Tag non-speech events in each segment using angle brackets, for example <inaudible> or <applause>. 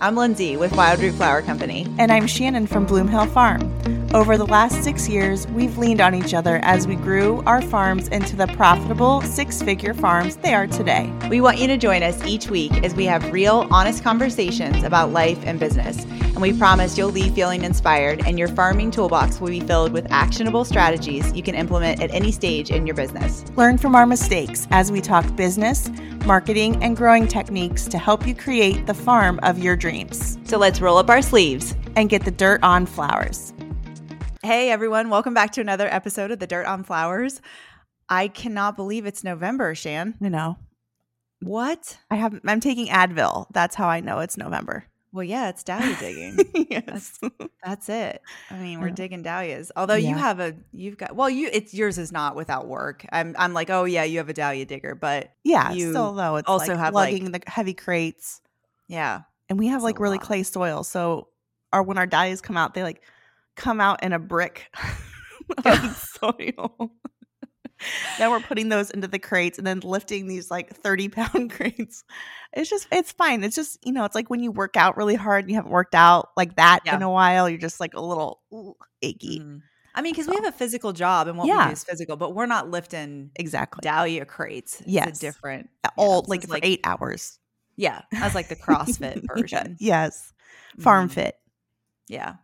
I'm Lyndsay with Wildroot Flower Company. And I'm Shannon from Bloomhill Farm. Over the last six years, we've leaned on each other as we grew our farms into the profitable six figure farms they are today. We want you to join us each week as we have real, honest conversations about life and business. And we promise you'll leave feeling inspired, and your farming toolbox will be filled with actionable strategies you can implement at any stage in your business. Learn from our mistakes as we talk business, marketing, and growing techniques to help you create the farm of your dreams. So let's roll up our sleeves and get the dirt on flowers. Hey everyone, welcome back to another episode of The Dirt on Flowers. I cannot believe it's November, Shan. I know. What? I have I'm taking Advil. That's how I know it's November. Well, yeah, it's dahlia digging. <laughs> yes. That's, that's, it. I mean, we're yeah. digging dahlias. Although yeah. you have a you've got well, you it's yours is not without work. I'm I'm like, "Oh yeah, you have a dahlia digger," but yeah, you still though it's also like have lugging like, the heavy crates. Yeah. And we have like really lot. clay soil, so our when our dahlias come out, they like come out in a brick <laughs> of <laughs> soil. Then we're putting those into the crates and then lifting these like 30 pound <laughs> crates. It's just, it's fine. It's just, you know, it's like when you work out really hard and you haven't worked out like that yeah. in a while, you're just like a little ooh, achy. Mm. I mean, because so. we have a physical job and what yeah. we do is physical, but we're not lifting exactly dahlia crates. It's yes. different. All like for like, eight hours. Yeah. That's like the <laughs> CrossFit version. yeah. Yes. Farm mm. fit. Yeah.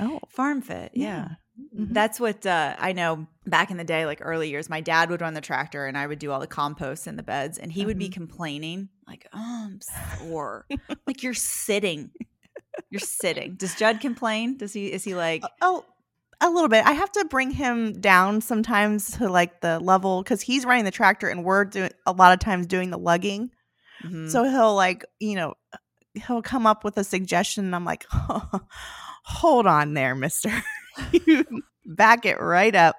Oh, farm fit. Yeah. Mm-hmm. That's what uh, I know back in the day, like early years, my dad would run the tractor and I would do all the compost in the beds and he mm-hmm. would be mm-hmm. complaining, like, oh, I'm sore. <laughs> like you're sitting. You're sitting. Does Judd complain? Does he, is he like, oh, a little bit. I have to bring him down sometimes to like the level because he's running the tractor and we're doing a lot of times doing the lugging. Mm-hmm. So he'll like, you know, he'll come up with a suggestion and I'm like, oh, <laughs> hold on there, mister. <laughs> <laughs> you back it right up.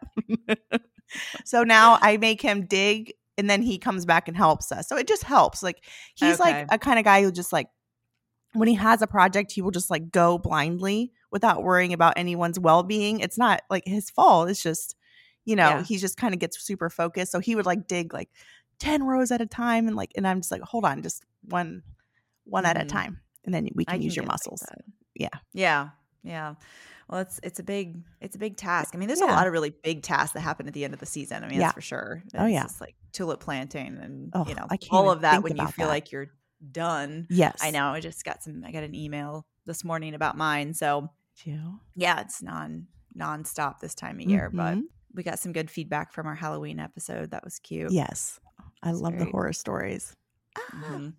so now I make him dig and then he comes back and helps us. So it just helps. Like he's okay. like a kind of guy who just like when he has a project, he will just like go blindly without worrying about anyone's well-being. It's not like his fault. It's just, you know, yeah. he just kind of gets super focused. So he would like dig like 10 rows at a time and like and I'm just like, hold on, just one one mm-hmm. at a mm-hmm. time. And then we can, can use your muscles. Like yeah. Yeah. Yeah. Well, it's it's a big it's a big task. I mean, there's yeah. a lot of really big tasks that happen at the end of the season. I mean, yeah. that's for sure. It's oh yeah, like tulip planting and oh, you know all of that when you feel that. like you're done. Yes, I know. I just got some. I got an email this morning about mine. So yeah, it's non nonstop this time of year, mm-hmm. but we got some good feedback from our Halloween episode. That was cute. Yes, I love the horror stories. Mm-hmm.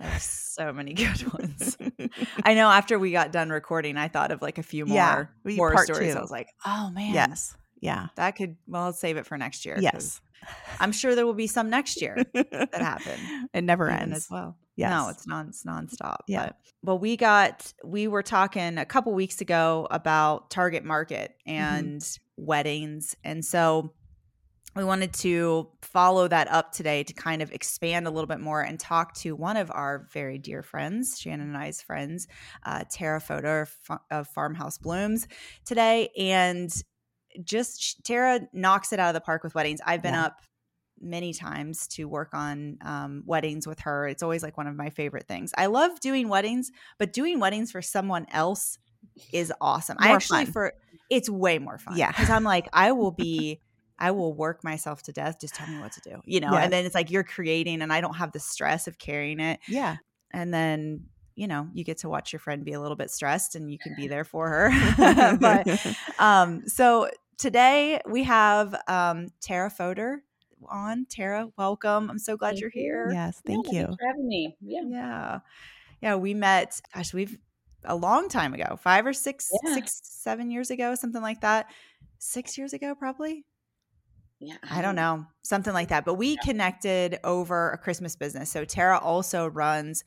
There's so many <laughs> good ones. <laughs> I know after we got done recording, I thought of like a few more yeah, horror stories. Two. I was like, oh man. Yes. Yeah. That could, well, let's save it for next year. Yes. I'm sure there will be some next year that happen. <laughs> It never ends as well. Yes. No, it's non it's nonstop. Yeah. But, but we got we were talking a couple weeks ago about target market mm-hmm. and mm-hmm. weddings. And so we wanted to follow that up today to kind of expand a little bit more and talk to one of our very dear friends, Shannon and I's friends, uh, Tara Fodor of Farmhouse Blooms today. And just Tara knocks it out of the park with weddings. I've been yeah. up many times to work on um, weddings with her. It's always like one of my favorite things. I love doing weddings, but doing weddings for someone else is awesome. More I actually fun. for it's way more fun. Yeah, because I'm like I will be. <laughs> I will work myself to death. Just tell me what to do, you know? And then it's like you're creating and I don't have the stress of carrying it. Yeah. And then, you know, you get to watch your friend be a little bit stressed and you can be there for her. <laughs> but <laughs> um, so today we have um, Tara Fodor on. Tara, welcome. I'm so glad thank you're here. Yes, thank yeah, you. for having me. Yeah. Yeah. Yeah. We met, gosh, we've a long time ago, five or six, yeah. six, seven years ago, something like that. Six years ago, probably yeah i don't know something like that but we yeah. connected over a christmas business so tara also runs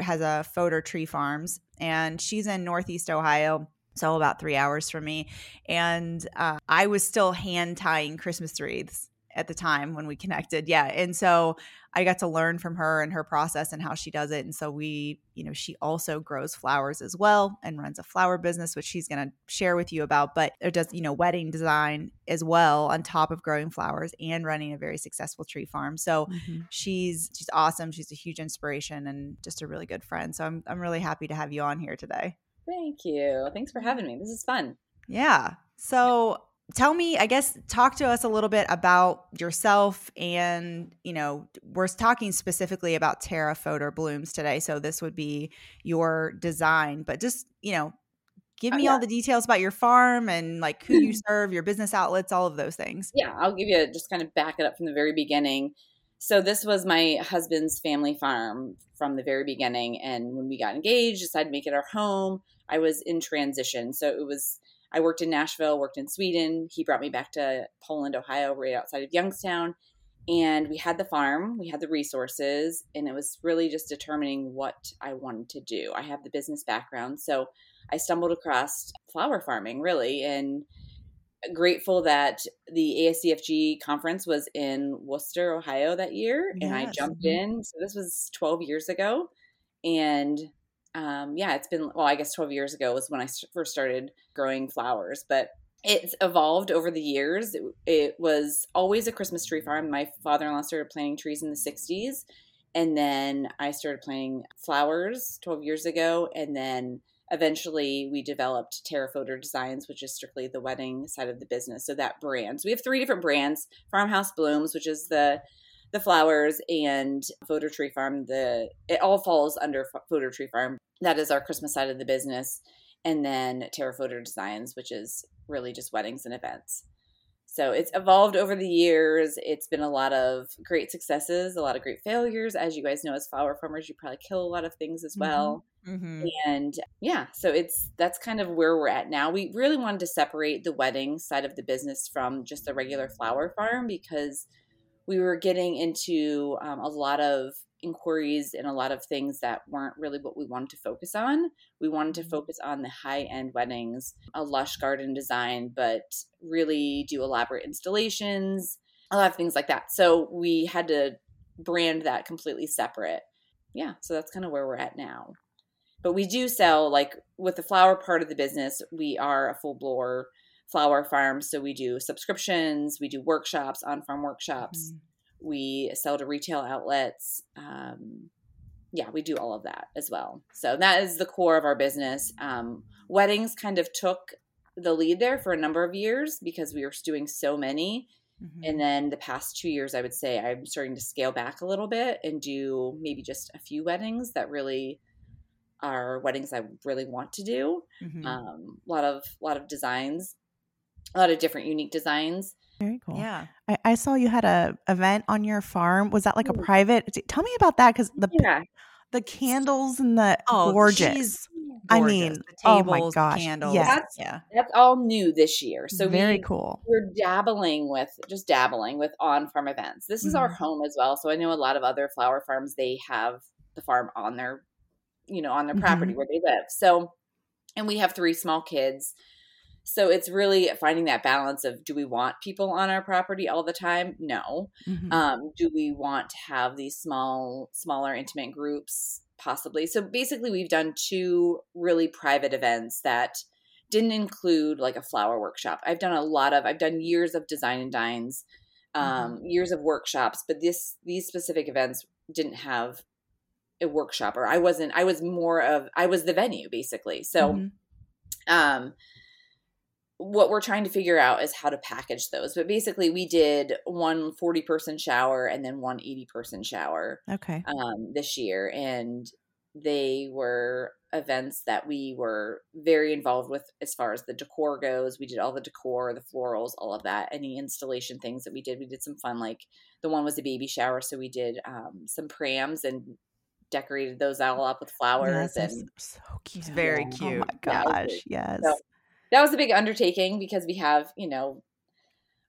has a Fodor tree farms and she's in northeast ohio so about three hours from me and uh, i was still hand tying christmas wreaths at the time when we connected. Yeah. And so I got to learn from her and her process and how she does it. And so we, you know, she also grows flowers as well and runs a flower business, which she's going to share with you about. But it does, you know, wedding design as well on top of growing flowers and running a very successful tree farm. So mm-hmm. she's she's awesome. She's a huge inspiration and just a really good friend. So I'm I'm really happy to have you on here today. Thank you. Thanks for having me. This is fun. Yeah. So tell me i guess talk to us a little bit about yourself and you know we're talking specifically about Tara Fodor blooms today so this would be your design but just you know give oh, me oh, yeah. all the details about your farm and like who you <laughs> serve your business outlets all of those things. Yeah i'll give you a, just kind of back it up from the very beginning. So this was my husband's family farm from the very beginning and when we got engaged decided to make it our home i was in transition. So it was I worked in Nashville, worked in Sweden. He brought me back to Poland, Ohio, right outside of Youngstown. And we had the farm, we had the resources, and it was really just determining what I wanted to do. I have the business background. So I stumbled across flower farming, really, and grateful that the ASCFG conference was in Wooster, Ohio that year. And. I jumped mm-hmm. in. So this was 12 years ago. And um, yeah, it's been, well, I guess 12 years ago was when I first started growing flowers, but it's evolved over the years. It, it was always a Christmas tree farm. My father in law started planting trees in the 60s. And then I started planting flowers 12 years ago. And then eventually we developed Tara Fodor Designs, which is strictly the wedding side of the business. So that brand. So we have three different brands Farmhouse Blooms, which is the the flowers and Fodor Tree Farm. The it all falls under Fodor Tree Farm. That is our Christmas side of the business, and then Tara Fodor Designs, which is really just weddings and events. So it's evolved over the years. It's been a lot of great successes, a lot of great failures. As you guys know, as flower farmers, you probably kill a lot of things as well. Mm-hmm. mm-hmm. And yeah, so it's that's kind of where we're at now. We really wanted to separate the wedding side of the business from just the regular flower farm because we were getting into um, a lot of inquiries and a lot of things that weren't really what we wanted to focus on. We wanted to mm-hmm. focus on the high end weddings, a lush garden design, but really do elaborate installations, a lot of things like that. So we had to brand that completely separate. Yeah, so that's kind of where we're at now. But we do sell, like with the flower part of the business, we are a full blower flower farms. So we do subscriptions, we do workshops, on farm workshops, mm-hmm. we sell to retail outlets. Um, yeah, we do all of that as well. So that is the core of our business. Um, weddings kind of took the lead there for a number of years because we were doing so many. Mm-hmm. And then the past two years, I would say I'm starting to scale back a little bit and do maybe just a few weddings that really are weddings I really want to do. Mm-hmm. Um, a lot of a lot of designs a lot of different unique designs. Very cool. Yeah. I, I saw you had a event on your farm. Was that like a private? Tell me about that because the yeah. the candles and the oh, gorgeous. <gasps> I mean, the tables, oh my gosh, candles. Yes. That's, yeah, that's all new this year. So very we, cool. We're dabbling with just dabbling with on farm events. This is mm-hmm. our home as well. So I know a lot of other flower farms they have the farm on their, you know, on their property mm-hmm. where they live. So, and we have three small kids. So it's really finding that balance of do we want people on our property all the time? No. Mm-hmm. Um, do we want to have these small, smaller, intimate groups? Possibly. So basically, we've done two really private events that didn't include like a flower workshop. I've done a lot of, I've done years of design and dines, um, mm-hmm. years of workshops, but this these specific events didn't have a workshop, or I wasn't. I was more of, I was the venue basically. So. Mm-hmm. Um, what we're trying to figure out is how to package those. But basically, we did one 40 person shower and then one 80 person shower. Okay. Um, this year. And they were events that we were very involved with as far as the decor goes. We did all the decor, the florals, all of that. Any installation things that we did, we did some fun. Like the one was a baby shower, so we did um, some prams and decorated those all up with flowers yes, and so cute. It's very cute. Oh my gosh, yes. So, that was a big undertaking because we have, you know,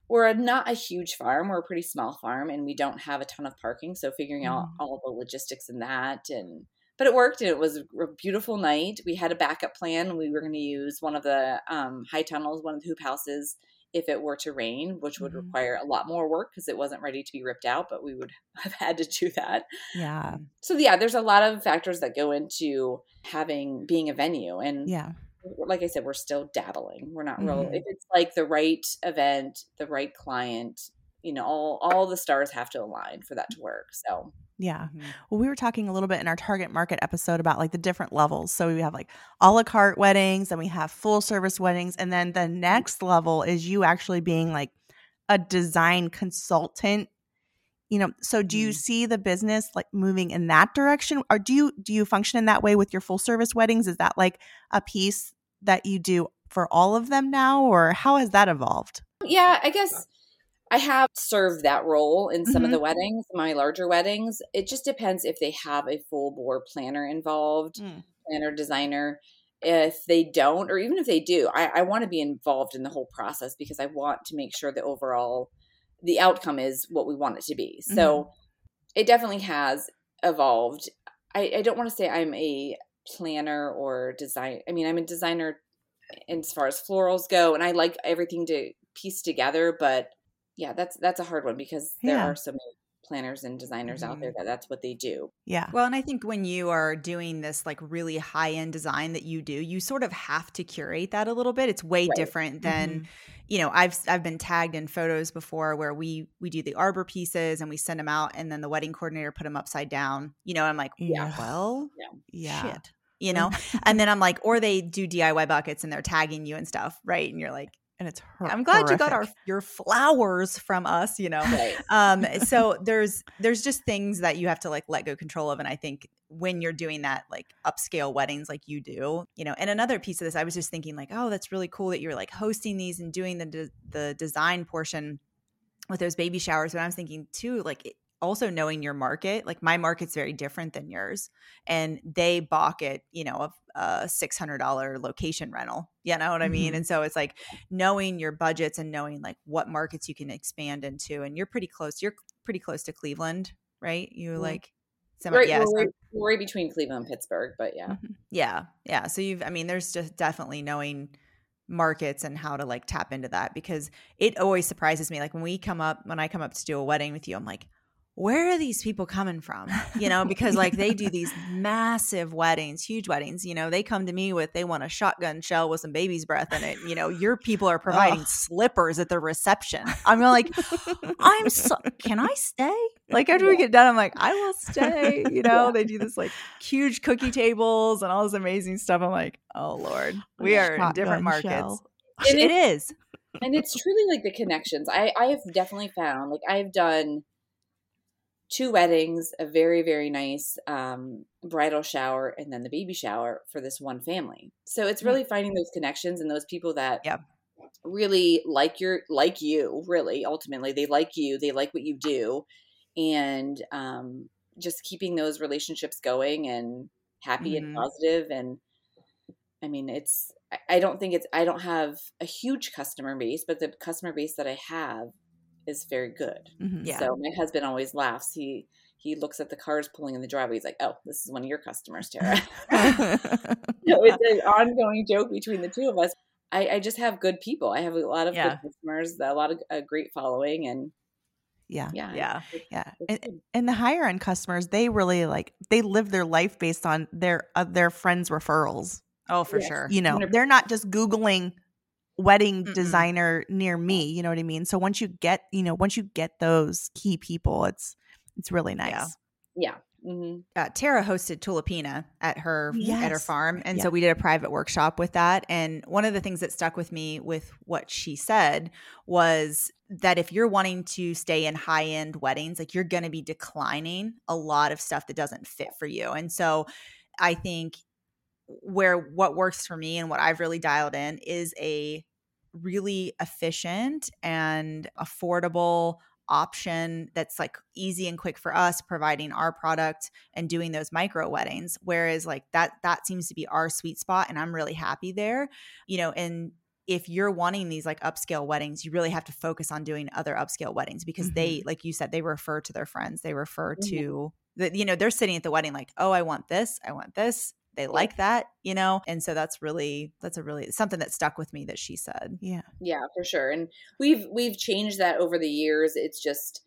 we're a, not a huge farm. We're a pretty small farm, and we don't have a ton of parking. So figuring mm. out all the logistics in that, and but it worked, and it was a beautiful night. We had a backup plan. We were going to use one of the um, high tunnels, one of the hoop houses if it were to rain, which would Mhm. require a lot more work because it wasn't ready to be ripped out, but we would <laughs> have had to do that. Yeah. So yeah, there's a lot of factors that go into having being a venue and Yeah. Like I said, we're still dabbling. We're not real Mhm. if it's like the right event, the right client, you know, all all the stars have to align for that to work. So Yeah. Mhm. Well, we were talking a little bit in our target market episode about like the different levels. So we have like a la carte weddings and we have full service weddings. And then the next level is you actually being like a design consultant. You know, so do you Mhm. see the business like moving in that direction? Or do you do you function in that way with your full service weddings? Is that like a piece that you do for all of them now? Or how has that evolved? yeah, I guess I have served that role in some of Mhm. the weddings, my larger weddings. It just depends if they have a full bore planner involved, Mm. planner designer. If they don't, or even if they do, I, I want to be involved in the whole process because I want to make sure the overall the outcome is what we want it to be. So it definitely has evolved. I, I don't want to say I'm a planner or design. I mean, I'm a designer as far as florals go, and I like everything to piece together. But yeah, that's that's a hard one because there Yeah. are so many planners and designers out there that that's what they do. Yeah. Well, and I think when you are doing this like really high end design that you do, you sort of have to curate that a little bit. It's way Right. different than Mhm. you know I've I've been tagged in photos before where we we do the arbor pieces and we send them out and then the wedding coordinator put them upside down. You know, I'm like, Yeah. well, Yeah. shit. You know, and then I'm like, or they do DIY buckets and they're tagging you and stuff, right? And you're like, And it's I'm glad you got our your flowers from us, you know Right. <laughs> um so there's there's just things that you have to like let go control of and i think when you're doing that like upscale weddings like you do you know and another piece of this i was just thinking like oh that's really cool that you're like hosting these and doing the de- the design portion with those baby showers but i was thinking too like it, also knowing your market like my market's very different than yours and they balk at you know a, a $600 location rental you know what i mean Mhm. and so it's like knowing your budgets and knowing like what markets you can expand into and you're pretty close you're pretty close to cleveland right you Mhm. like semi- Right, yeah, we're, so- right, we're between Cleveland and Pittsburgh, but yeah. Mhm. yeah yeah so you've i mean there's just definitely knowing markets and how to like tap into that because it always surprises me like when we come up when i come up to do a wedding with you i'm like where are these people coming from? You know because like they do these massive weddings huge weddings you know they come to me with they want a shotgun shell with some baby's breath in it. You know your people are providing Ugh. slippers at the reception. I'm like i'm so can i stay? Like after we get done i'm like i will stay. You know Yeah. they do this like huge cookie tables and all this amazing stuff. I'm like oh lord we are in different markets. shell. It it is. and it's truly like the connections. I I have definitely found like I've done two weddings, a very very nice um, bridal shower, and then the baby shower for this one family. So it's really finding those connections and those people that Yep. really like your like you. Really, ultimately, they like you. They like what you do, and um, just keeping those relationships going and happy Mhm. and positive and I mean, it's, I don't think it's, I don't have a huge customer base, but the customer base that I have is very good. Mhm. Yeah. So my husband always laughs. He, he looks at the cars pulling in the driveway. He's like, oh, this is one of your customers, Tara. <laughs> <laughs> so it's an ongoing joke between the two of us. I, I just have good people. I have a lot of Yeah. good customers, a lot of a great following, and yeah. yeah, yeah it's- Yeah. it's And, and the higher end customers, they really like they live their life based on their uh, their friends' referrals. oh for Yes. sure You know, 100%. they're not just googling wedding Mm-mm. designer near me. You know what I mean? So once you get, you know, once you get those key people, it's it's really nice. Yeah. yeah. hmm uh, Tara hosted Tulipina at her at her farm, and Yeah. so we did a private workshop with that. And one of the things that stuck with me with what she said was that if you're wanting to stay in high end weddings, like you're going to be declining a lot of stuff that doesn't fit for you. And so I think where what works for me and what I've really dialed in is a really efficient and affordable option that's like easy and quick for us providing our product and doing those micro weddings whereas like that that seems to be our sweet spot and I'm really happy there you know and if you're wanting these like upscale weddings you really have to focus on doing other upscale weddings because they like you said they refer to their friends they refer Mhm. to the, you know they're sitting at the wedding like oh I want this I want this they like that, you know? And so that's really that's a really something that stuck with me that she said. Yeah. Yeah, for sure. And we've we've changed that over the years. It's just,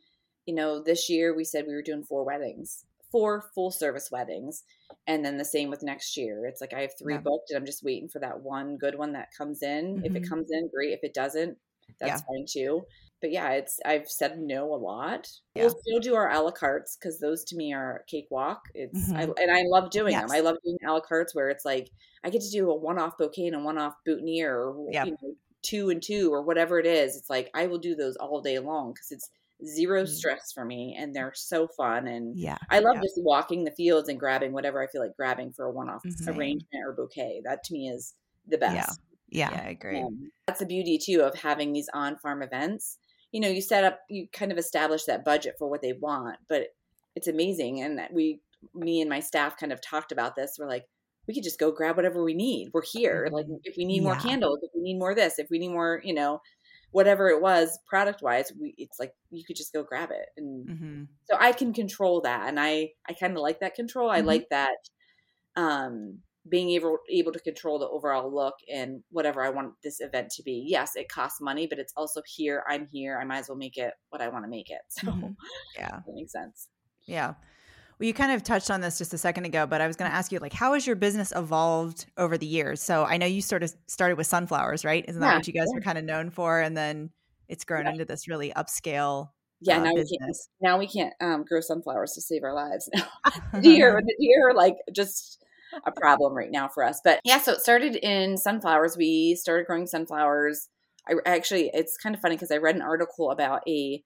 you know, this year we said we were doing four weddings, four full service weddings. And then the same with next year. It's like I have three Yeah. booked and I'm just waiting for that one good one that comes in. If it Mhm. comes in, great. If it doesn't, that's fine too. But yeah, it's I've said no a lot. Yeah. We'll still do our a la cartes because those to me are cakewalk. It's I, Mhm. and I love doing them. I love doing a la cartes where it's like I get to do a one off bouquet and a one off boutonniere or Yep. you know, two and two or whatever it is. It's like I will do those all day long because it's zero Mm. stress for me and they're so fun and Yeah. I love Yeah. just walking the fields and grabbing whatever I feel like grabbing for a one off Mhm. arrangement or bouquet. That to me is the best. Yeah. Yeah, I agree. Um, that's the beauty too of having these on farm events. You know, you set up, you kind of establish that budget for what they want, but it's amazing. And we, me and my staff kind of talked about this. We're like, we could just go grab whatever we need. We're here. Like, if we need more Mm-hmm. Candles, if we need more this, if we need more, you know, whatever it was product wise, we, it's like you could just go grab it. And hmm so I can control that. And I, I kind of like that control. I Mhm. like that, um, being able able to control the overall look and whatever I want this event to be. Yes, it costs money, but it's also here. I'm here. I might as well make it what I want to make it. <laughs> So Mhm. Yeah. that makes sense. Yeah. Well, you kind of touched on this just a second ago, but I was going to ask you, like, how has your business evolved over the years? So I know you sort of started with sunflowers, right? Isn't that Yeah, what you guys yeah. were kind of known for? And then it's grown Yeah. into this really upscale Yeah, uh, now we can't now we can't um, grow sunflowers to save our lives. the deer, the deer like just a problem right now for us. But yeah, so it started in sunflowers. We started growing sunflowers. I actually, it's kind of funny because I read an article about a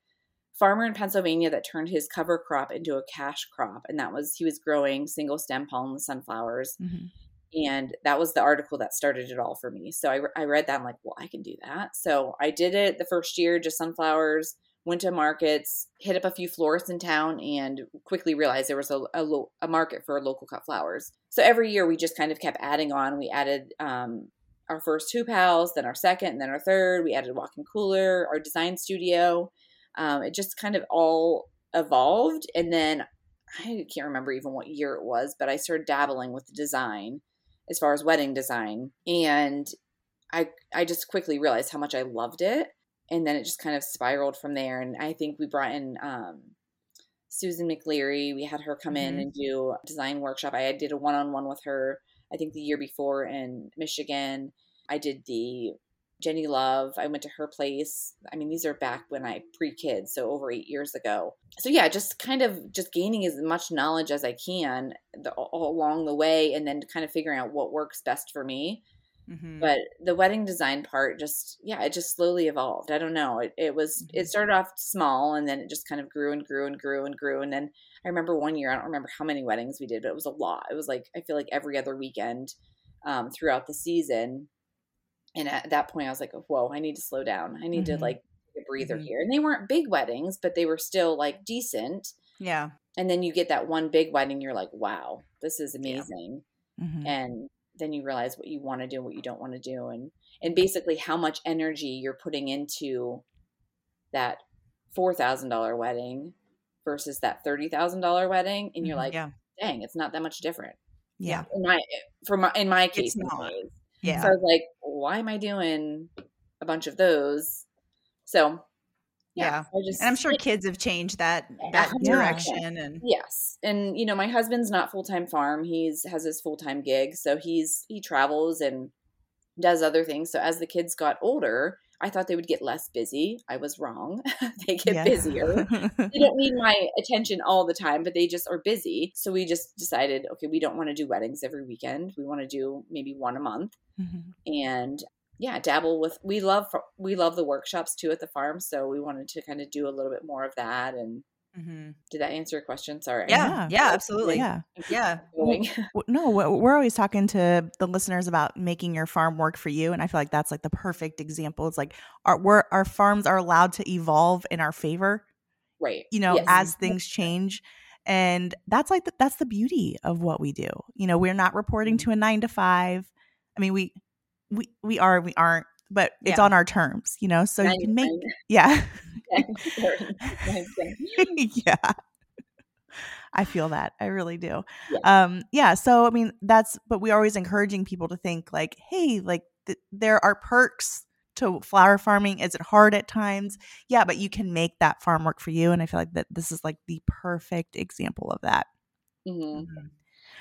farmer in Pennsylvania that turned his cover crop into a cash crop, and that was he was growing single stem palm sunflowers. Mhm. And that was the article that started it all for me. So I, I read that. I'm like, well, I can do that. So I did it the first year, just sunflowers, went to markets, hit up a few florists in town, and quickly realized there was a, a, lo- a market for local cut flowers. So every year we just kind of kept adding on. We added um, our first two pals, then our second, then our third. We added walk-in cooler, our design studio. Um, it just kind of all evolved. And then I can't remember even what year it was, but I started dabbling with the design as far as wedding design. And I I just quickly realized how much I loved it. And then it just kind of spiraled from there. And I think we brought in um, Susan McLeary. We had her come in Mhm. and do a design workshop. I did a one on one with her, I think the year before in Michigan. I did the Jennie Love. I went to her place. I mean, these are back when I pre kids, so over eight years ago. So yeah, just kind of just gaining as much knowledge as I can the, all along the way, and then kind of figuring out what works best for me. Mhm. But the wedding design part, just yeah, it just slowly evolved. I don't know. It, it was it started off small, and then it just kind of grew and grew and grew and grew. And then I remember one year, I don't remember how many weddings we did, but it was a lot. It was like I feel like every other weekend um, throughout the season. And at that point, I was like, "Whoa, I need to slow down. I need Mhm. to like a breather Mhm. here." And they weren't big weddings, but they were still like decent. yeah. And then you get that one big wedding, you're like, "Wow, this is Yeah. amazing." Mhm. and then you realize what you want to do and what you don't want to do and and basically how much energy you're putting into that $4000 wedding versus that $30000 wedding and you're Mhm. like Yeah. dang it's not that much different Yeah. in my for my in my case. Yeah. so i was like why am i doing a bunch of those so Yeah. I just And I'm sure kids have changed that that 100%. direction and Yes. And you know, my husband's not full-time farm. He's has his full-time gig, so he's he travels and does other things. So as the kids got older, I thought they would get less busy. I was wrong. <laughs> they get Yeah. busier. <laughs> They don't need my attention all the time, but they just are busy. So we just decided, okay, we don't want to do weddings every weekend. We want to do maybe one a month Mhm. and yeah, dabble with we love we love the workshops too at the farm, so we wanted to kind of do a little bit more of that and Mhm. did that answer your question? Sorry. yeah, Yeah. yeah, absolutely. Yeah. Yeah. Going. W- No, we're always talking to the listeners about making your farm work for you, and I feel like that's like the perfect example. It's like our we're, our farms are allowed to evolve in our favor, Right. you know, Yes. as things change, and that's like the, that's the beauty of what we do. You know, we're not reporting to a nine to five. I mean, we we we are we aren't, but it's Yeah. on our terms. You know, so you can make 99. <laughs> yeah <laughs> <laughs> yeah. I feel that. I really do. Yeah. Um, yeah. So, I mean, that's, but we're always encouraging people to think like, hey, like th- there are perks to flower farming. Is it hard at times? Yeah, but you can make that farm work for you. And I feel like that this is like the perfect example of that. Mm-hmm. Mm-hmm.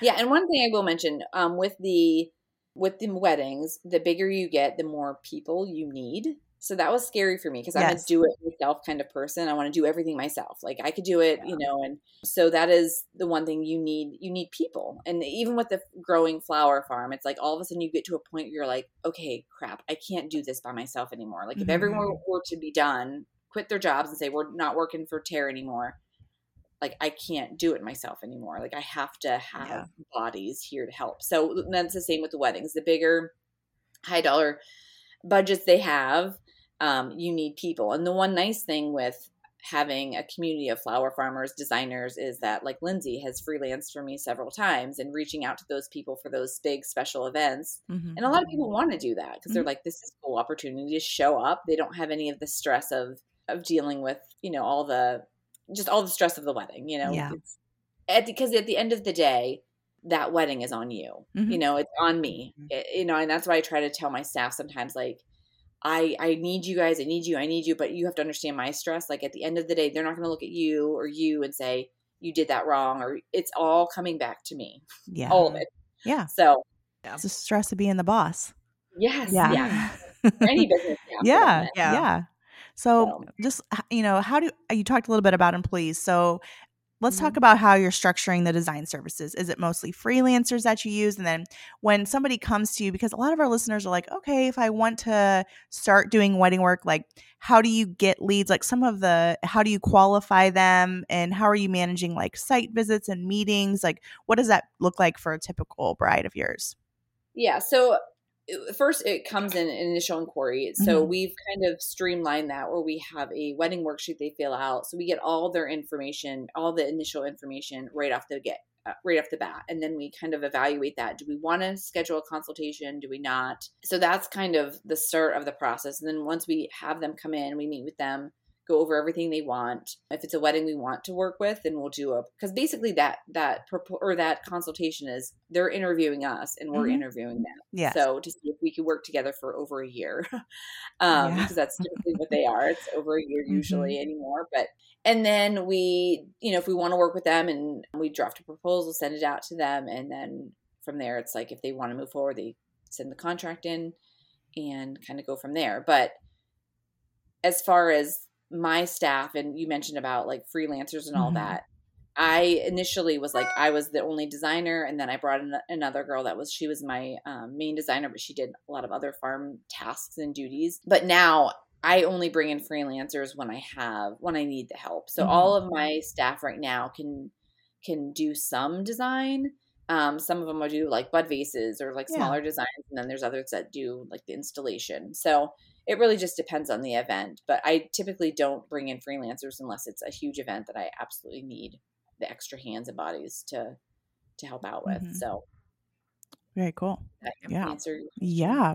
Yeah. And one thing I will mention um, with the, with the weddings, the bigger you get, the more people you need. So that was scary for me because yes. I'm a do it myself kind of person. I want to do everything myself. Like I could do it, yeah. you know, and so that is the one thing you need. You need people. And even with the growing flower farm, it's like all of a sudden you get to a point where you're like, okay, crap, I can't do this by myself anymore. Like mm-hmm. if everyone were to be done, quit their jobs and say, we're not working for Tara anymore. Like I can't do it myself anymore. Like I have to have yeah. bodies here to help. So that's the same with the weddings. The bigger high dollar budgets they have, um, you need people. And the one nice thing with having a community of flower farmers, designers, is that like Lyndsay has freelanced for me several times and reaching out to those people for those big special events. Mm-hmm. And a lot of people want to do that because mm-hmm. they're like, this is a cool opportunity to show up. They don't have any of the stress of of dealing with, you know, all the just all the stress of the wedding, you know. Yeah. At, because at the end of the day, that wedding is on you. Mm-hmm. You know, it's on me. Mm-hmm. It, you know, and that's why I try to tell my staff sometimes like I I need you guys, I need you, I need you, but you have to understand my stress. Like at the end of the day, they're not going to look at you or you and say you did that wrong or it's all coming back to me. Yeah. All of it. Yeah. So, it's the stress of being the boss. Yes. Yeah. yeah. <laughs> Any business. Yeah. Yeah. yeah. So, just you know, how do you talked a little bit about employees? So, Let's mm-hmm. talk about how you're structuring the design services. Is it mostly freelancers that you use? And then when somebody comes to you, because a lot of our listeners are like, okay, if I want to start doing wedding work, like how do you get leads? Like some of the, how do you qualify them? And how are you managing like site visits and meetings? Like what does that look like for a typical bride of yours? Yeah. So first it comes in an initial inquiry so mm-hmm. we've kind of streamlined that where we have a wedding worksheet they fill out so we get all their information all the initial information right off the get uh, right off the bat and then we kind of evaluate that. Do we want to schedule a consultation? Do we not? So that's kind of the start of the process and then once we have them come in we meet with them go over everything they want. If it's a wedding we want to work with, then we'll do a because basically that that or that consultation is they're interviewing us and we're mm-hmm. interviewing them. Yeah. So to see if we could work together for over a year, <laughs> um, yeah. because that's typically what they are. It's over a year usually mm-hmm. anymore, but and then we you know if we want to work with them and we draft a proposal, send it out to them, and then from there it's like if they want to move forward, they send the contract in and kind of go from there. But as far as my staff and you mentioned about like freelancers and all mm-hmm. that i initially was like i was the only designer and then i brought in another girl that was she was my um, main designer but she did a lot of other farm tasks and duties but now i only bring in freelancers when i have when i need the help so mm-hmm. all of my staff right now can can do some design um, some of them will do like bud vases or like smaller yeah. designs and then there's others that do like the installation so it really just depends on the event. But I typically don't bring in freelancers unless it's a huge event that I absolutely need the extra hands and bodies to to help out with. Mm-hmm. So very cool. Yeah. Yeah.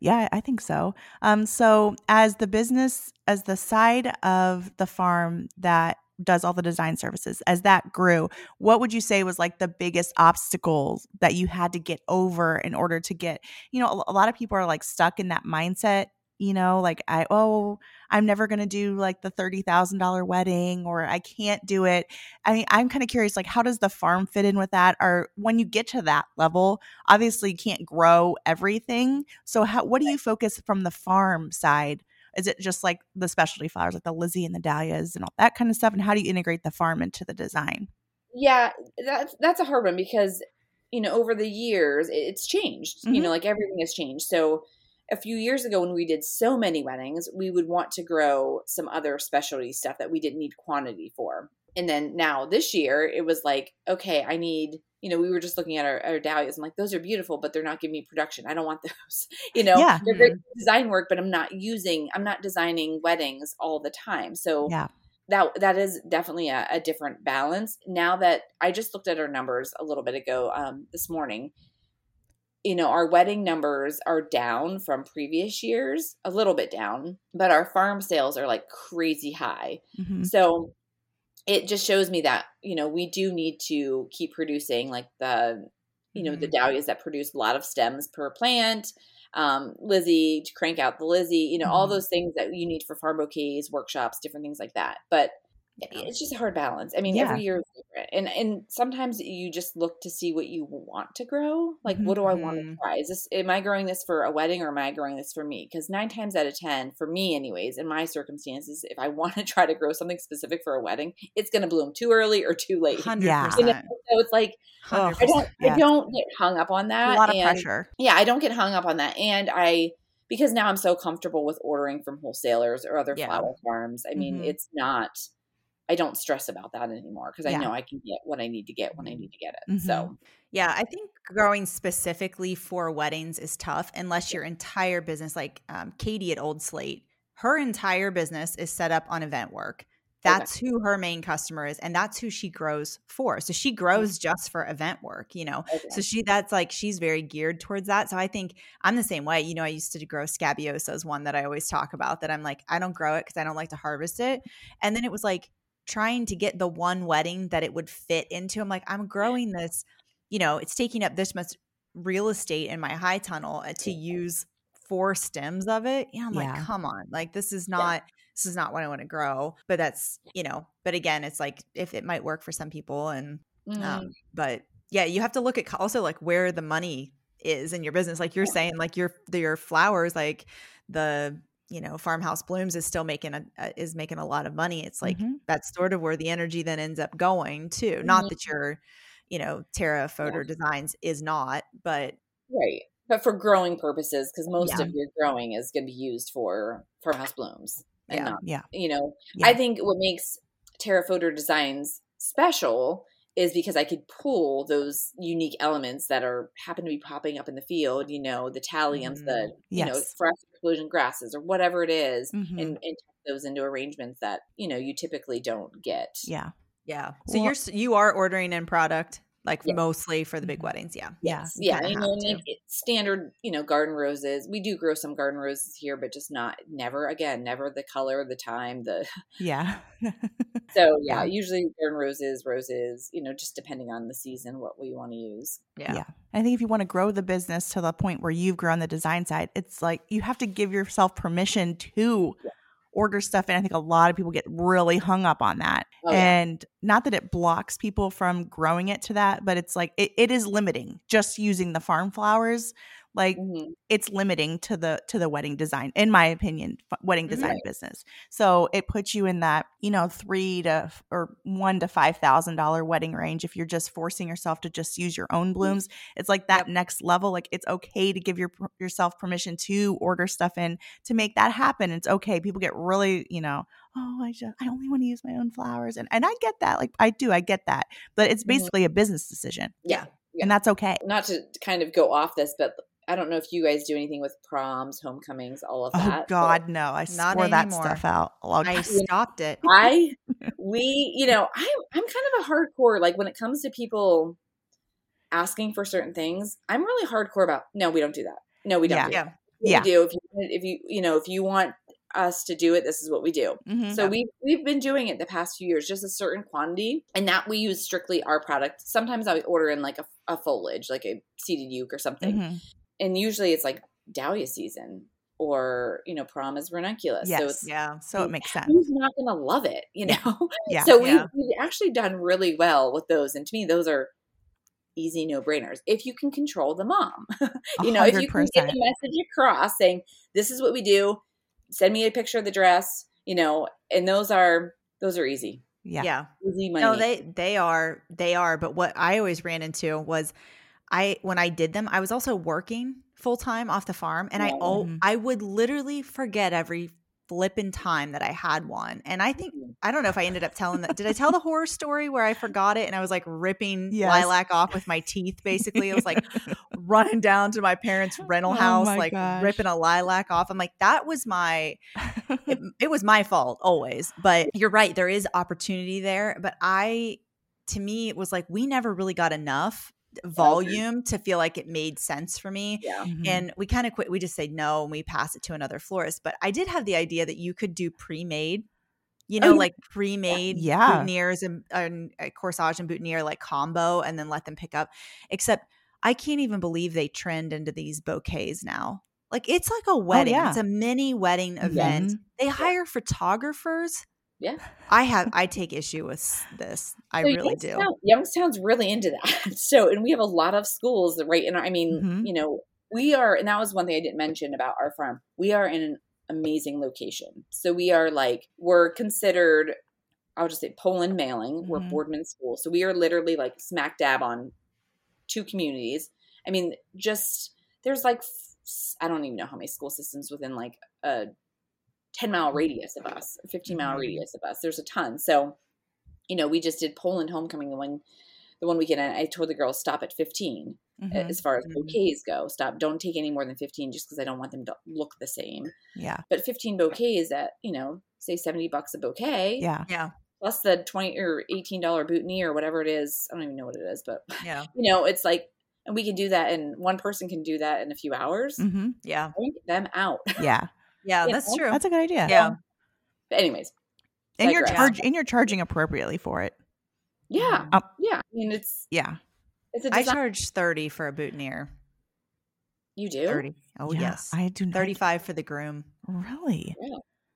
Yeah, I think so. Um so as the business as the side of the farm that does all the design services as that grew what would you say was like the biggest obstacles that you had to get over in order to get you know a, a lot of people are like stuck in that mindset you know like i oh i'm never going to do like the $30000 wedding or i can't do it. I mean i'm kind of curious like how does the farm fit in with that? Or when you get to that level obviously you can't grow everything so how what do you focus from the farm side is it just like the specialty flowers like the lizzie and the dahlias and all that kind of stuff and how do you integrate the farm into the design yeah that's that's a hard one because you know over the years it's changed mm-hmm. you know like everything has changed so a few years ago when we did so many weddings, we would want to grow some other specialty stuff that we didn't need quantity for. And then now this year, it was like, okay, I need, you know, we were just looking at our, our dahlias. I'm like, those are beautiful, but they're not giving me production. I don't want <laughs> those. you know, yeah. they're great design work, but I'm not using, I'm not designing weddings all the time. So yeah. that that is definitely a, a different balance. Now that I just looked at our numbers a little bit ago um, this morning, you know, our wedding numbers are down from previous years, a little bit down, but our farm sales are like crazy high. Mm-hmm. So it just shows me that you know we do need to keep producing like the you know mm-hmm. the dahlias that produce a lot of stems per plant um, Lizzie to crank out the Lizzie, you know, mm-hmm. all those things that you need for farm bouquets, workshops, different things like that. But it's just a hard balance. I mean, yeah. every year is different, and and sometimes you just look to see what you want to grow. Like, mm-hmm. what do I want to mm-hmm. try? Is this am I growing this for a wedding or am I growing this for me? Because nine times out of ten, for me, anyways, in my circumstances, if I want to try to grow something specific for a wedding, it's going to bloom too early or too late. <laughs> Yeah. so it's like oh, I don't I don't get hung up on that. A lot of and, pressure. Yeah, I don't get hung up on that, and I because now I'm so comfortable with ordering from wholesalers or other yeah. flower farms. I mean, mm-hmm. it's not I don't stress about that anymore because I know I can get what I need to get when I need to get it. Mm-hmm. So, yeah, I think growing specifically for weddings is tough unless your entire business, like um, Katie at Old Slate, her entire business is set up on event work. That's okay. who her main customer is, and that's who she grows for. So she mm-hmm. grows mm-hmm. just for event work, you know. Okay. So she that's like she's very geared towards that. So I think I'm the same way. You know, I used to grow scabiosa is one that I always talk about. That I'm like I don't grow it because I don't like to harvest it. And then it was like trying to get the one wedding that it would fit into. I'm like, I'm growing this, you know, it's taking up this much real estate in my high tunnel uh, to use four stems of it. Yeah, I'm yeah. like, come on. Like this is not yeah. this is not what I want to grow. But that's, you know, but again, it's like if it might work for some people and mm. um, but yeah, you have to look at also like where the money is in your business. Like you're saying, like your your flowers, like the you know farmhouse blooms is still making a, is making a lot of money it's like mm-hmm. that's sort of where the energy then ends up going too mm-hmm. not that your you know Tara Fodor yeah. designs is not but right but for growing purposes because most yeah. of your growing is going to be used for farmhouse blooms and yeah. not yeah you know i think what makes Tara Fodor designs special is because I could pull those unique elements that are happen to be popping up in the field, you know, the thalliums, mm, the yes. you know, fresh explosion grasses or whatever it is, mm-hmm. and, and those into arrangements that, you know, you typically don't get. Yeah. Yeah. So well, you're you are ordering in product like yeah. mostly for the big mm-hmm. weddings. Yeah. Yes. Yeah. You know, standard, you know, garden roses. We do grow some garden roses here, but just not never again, never the color, the time, the Yeah. <laughs> so <laughs> yeah, yeah, usually garden roses, roses, you know, just depending on the season, what we want to use. Yeah. Yeah. I think if you want to grow the business to the point where you've grown the design side, it's like you have to give yourself permission to yeah order stuff and i think a lot of people get really hung up on that oh, and yeah. not that it blocks people from growing it to that but it's like it, it is limiting just using the farm flowers like mm-hmm. it's limiting to the to the wedding design in my opinion wedding design right. business so it puts you in that you know three to or one to five thousand dollar wedding range if you're just forcing yourself to just use your own mm-hmm. blooms it's like that yep. next level like it's okay to give your yourself permission to order stuff in to make that happen it's okay people get really you know oh i just i only want to use my own flowers and and i get that like i do i get that but it's mm-hmm. basically mm-hmm. a business decision yeah yeah. And that's okay. Not to kind of go off this, but I don't know if you guys do anything with proms, homecomings, all of oh, that. Oh God, no! I not swore that stuff out. I stopped it. <laughs> I, we, you know, I, I'm kind of a hardcore. Like when it comes to people asking for certain things, I'm really hardcore about. No, we don't do that. No, we don't. Yeah, do yeah. yeah. do if you, if you, you know, if you want us to do it, this is what we do. Mm-hmm. So we we've been doing it the past few years, just a certain quantity, and that we use strictly our product. Sometimes I order in like a, a foliage, like a seeded euc or something. Mm-hmm and usually it's like dahlia season or you know prom is ranunculus yes. so it's yeah so it makes sense who's not gonna love it you know <laughs> yeah, so yeah. We've, we've actually done really well with those and to me those are easy no brainers if you can control the mom <laughs> you know 100%. if you can get the message across saying this is what we do send me a picture of the dress you know and those are those are easy yeah yeah easy money no they they are they are but what i always ran into was I when I did them, I was also working full time off the farm, and I oh, I would literally forget every flipping time that I had one. And I think mm-hmm. I don't know if I ended up telling that. Did I tell the horror story where I forgot it and I was like ripping yes. lilac off with my teeth? Basically, I was like <laughs> running down to my parents' rental oh house, oh like gosh. ripping a lilac off. I'm like, that was my. it, <laughs> it was my fault always, but you're right. There is opportunity there, but I. To me, it was like we never really got enough volume to feel like it made sense for me. Yeah. Mm-hmm. And we kind of quit. We just say no and we pass it to another florist. But I did have the idea that you could do pre made You know, Oh, like pre-made Yeah. boutonnieres and, and uh, corsage and boutonniere like combo, and then let them pick up. Except, I can't even believe they trend into these bouquets now. Like it's like a wedding. Oh, yeah. It's a mini wedding event. Mhm. They hire photographers. Yeah. I have. I take issue with this. I So really do. Youngstown's really into that. <laughs> So, and we have a lot of schools that right in our, I mean, Mhm. you know, we are, and that was one thing I didn't mention about our farm. We are in an amazing location. So we are like, we're considered, I'll just say Poland mailing. We're Mhm. Boardman school. So we are literally like smack dab on two communities. I mean, just, there's like, I don't even know how many school systems within like a 10 mile radius of us, 15 mile Mhm. radius of us. There's a ton. So, you know, we just did Poland homecoming the one the one weekend and I told the girls stop at 15 Mhm. as far as Mhm. bouquets go. Stop. Don't take any more than 15 just because I don't want them to look the same. Yeah. But 15 bouquets at, you know, say 70 bucks a bouquet Yeah. Yeah. plus the 20 or $18 boutonniere or whatever it is. I don't even know what it is, but <laughs> Yeah. you know, it's like and we can do that and one person can do that in a few hours. hmm Yeah. Bring them out. <laughs> Yeah. Yeah. You That's know? true. That's a good idea. yeah. But anyways, And you're digress. charge and you're charging appropriately for it. yeah. Um, yeah. I mean, it's Yeah. it's a I design. charge thirty for a boutonniere. you do. Thirty. Oh Yeah, yes. I do not. Thirty-five for the groom. Really?